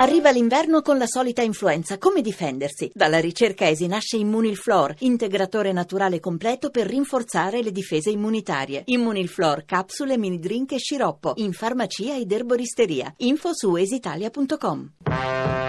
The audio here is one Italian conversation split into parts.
Arriva l'inverno con la solita influenza. Come difendersi? Dalla ricerca ESI nasce Immunilflor, integratore naturale completo per rinforzare le difese immunitarie. Immunilflor, capsule, mini drink e sciroppo. In farmacia ed erboristeria. Info su esitalia.com.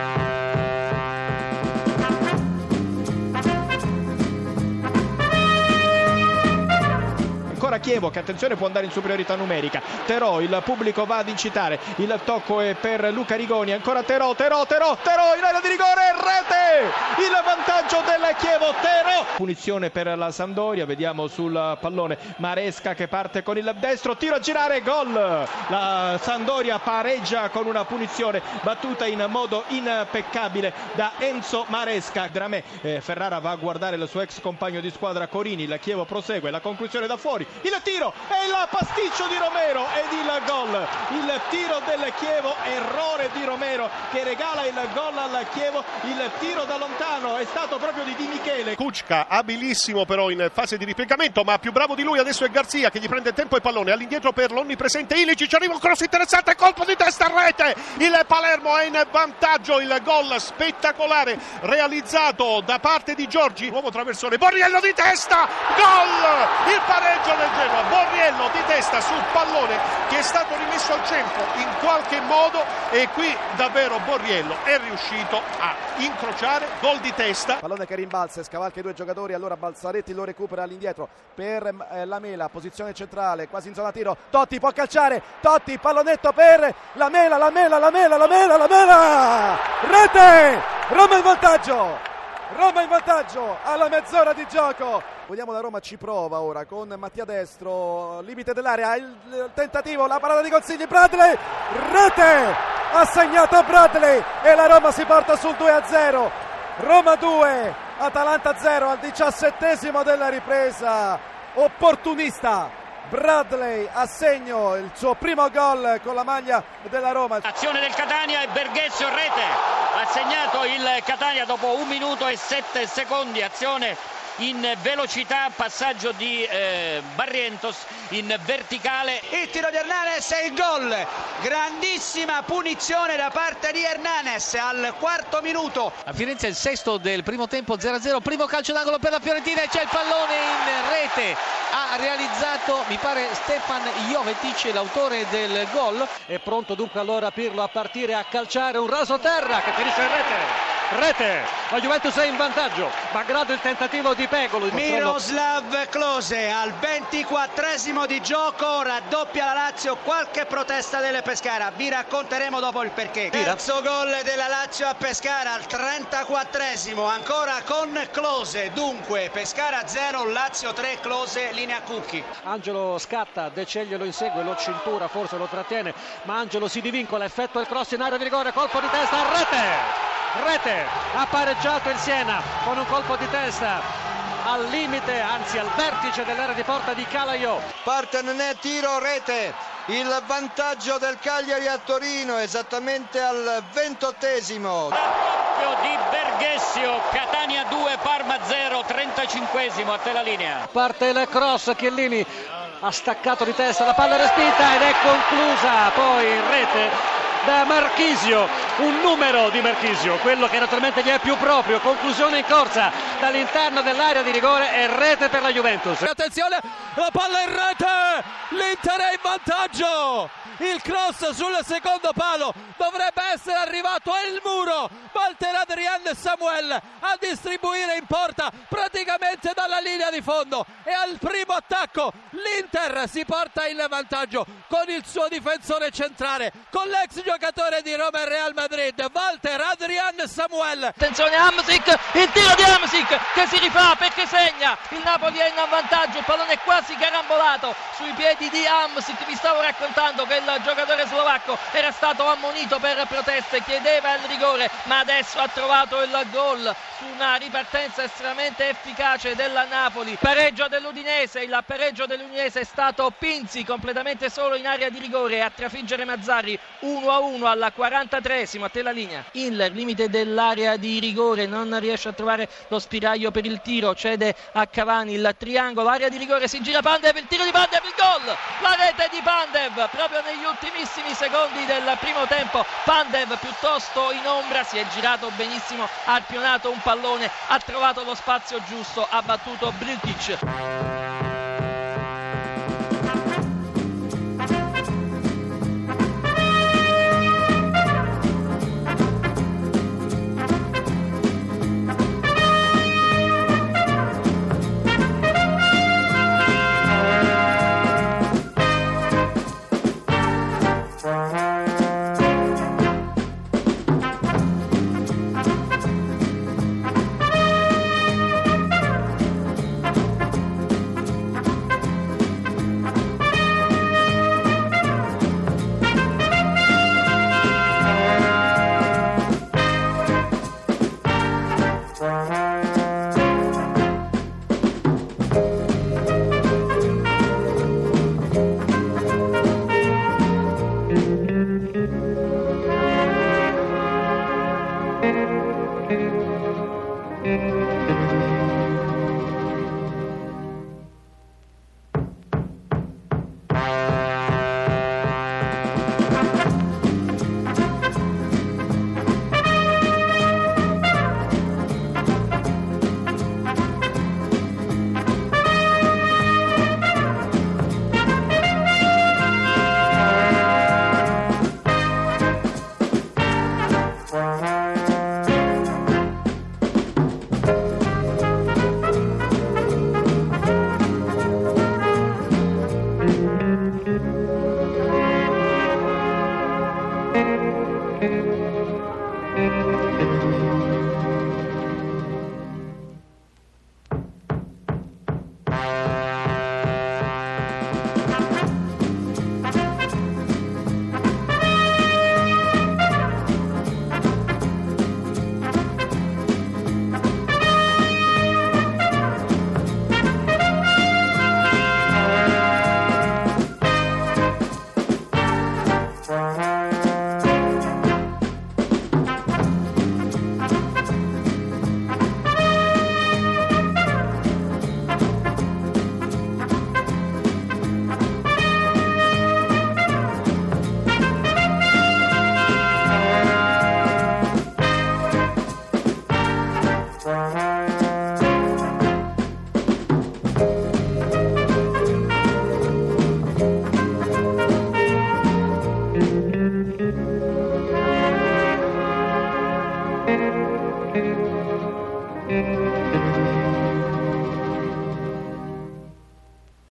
ancora Chievo che attenzione può andare in superiorità numerica. Terò il pubblico va ad incitare. Il tocco è per Luca Rigoni. Ancora Terò Terò Terò Terò in area di rigore rete! Il vantaggio del Chievo Terò! Punizione per la Sampdoria vediamo sul pallone. Maresca che parte con il destro tiro a girare gol! La Sampdoria pareggia con una punizione battuta in modo impeccabile da Enzo Maresca. Dramè eh, Ferrara va a guardare il suo ex compagno di squadra Corini. Il Chievo prosegue la conclusione da fuori il tiro e il pasticcio di Romero ed il gol. Il tiro del Chievo errore di Romero che regala il gol al Chievo. Il tiro da lontano è stato proprio di Di Michele. Kuczka abilissimo però in fase di ripiegamento ma più bravo di lui adesso è Garzia che gli prende tempo e pallone. All'indietro per l'onnipresente Ilicic arriva un cross interessante colpo di testa a rete. Il Palermo è in vantaggio il gol spettacolare realizzato da parte di Giorgi nuovo traversone Borriello di testa gol! Il pareggio del Genoa. Borriello di testa sul pallone che è stato rimesso al centro in qualche modo e qui davvero Borriello è riuscito a incrociare gol di testa. Pallone che rimbalza scavalca i due giocatori, allora Balzaretti lo recupera all'indietro per eh, la Mela, posizione centrale, quasi in zona tiro. Totti può calciare, Totti pallonetto per la Mela, la Mela, la Mela, la Mela, la Mela! Rete! Roma in vantaggio! Roma in vantaggio alla mezz'ora di gioco. Vogliamo la Roma ci prova ora con Mattia Destro, limite dell'area, il tentativo, la parata di consigli, Bradley, rete, ha segnato Bradley e la Roma si porta sul 2-0. Roma 2, Atalanta 0 al diciassettesimo della ripresa, opportunista Bradley a segno il suo primo gol con la maglia della Roma. Azione del Catania e Berghezio rete. Ha segnato il Catania dopo un minuto e sette secondi. Azione in velocità, passaggio di eh, Barrientos in verticale. Il tiro di Hernanes e il gol. Grandissima punizione da parte di Hernanes al quarto minuto. A Firenze il sesto del primo tempo 0-0, primo calcio d'angolo per la Fiorentina e c'è il pallone in rete. Ha realizzato, mi pare, Stefan Jovetic, l'autore del gol. È pronto dunque allora Pirlo a partire a calciare un raso terra che finisce in rete rete. La Juventus è in vantaggio malgrado il tentativo di Pegolo Miroslav Klose al 24esimo di gioco raddoppia la Lazio qualche protesta delle Pescara. Vi racconteremo dopo il perché. Terzo gol della Lazio a Pescara al 34esimo ancora con Klose. Dunque Pescara 0 Lazio 3 Klose linea Cucchi. Angelo scatta De Ceglio lo insegue lo cintura forse lo trattiene ma Angelo si divincola effettua il cross in area di rigore colpo di testa a rete rete ha pareggiato il Siena con un colpo di testa al limite anzi al vertice dell'area di porta di Calaio. Parte non è tiro rete. Il vantaggio del Cagliari a Torino esattamente al ventottesimo. Di Berghessio Catania 2 Parma 0 35esimo a te la linea. Parte il cross Chiellini ha staccato di testa la palla respinta ed è conclusa. Poi in rete da Marchisio, un numero di Marchisio, quello che naturalmente gli è più proprio, conclusione in corsa dall'interno dell'area di rigore e rete per la Juventus. Attenzione, la palla in rete, l'Inter è in vantaggio, il cross sul secondo palo, dovrebbe essere arrivato il muro, Walter Adrian Samuel a distribuire in porta praticamente dalla linea di fondo. E al primo attacco l'Inter si porta in vantaggio con il suo difensore centrale, con l'ex giocatore di Roma e Real Madrid, Walter Adrian Samuel. Attenzione Amsic, il tiro di Amsic che si rifà perché segna, il Napoli è in vantaggio, il pallone è quasi carambolato sui piedi di Amsic, vi stavo raccontando che il giocatore slovacco era stato ammonito per proteste, chiedeva il rigore, ma adesso ha trovato il gol su una ripartenza estremamente efficace della Napoli. Pareggio dell'Udinese, il pareggio dell'Udinese è stato Pinzi completamente solo in area di rigore a trafiggere Mazzarri 1 a 1 alla 43esimo a te la linea. Il limite dell'area di rigore non riesce a trovare lo spiraglio per il tiro, cede a Cavani il triangolo, area di rigore, si gira Pandev, il tiro di Pandev, il gol! La rete di Pandev proprio nel negli ultimissimi secondi del primo tempo. Pandev piuttosto in ombra, si è girato benissimo, ha pionato un pallone, ha trovato lo spazio giusto, ha battuto Brkic.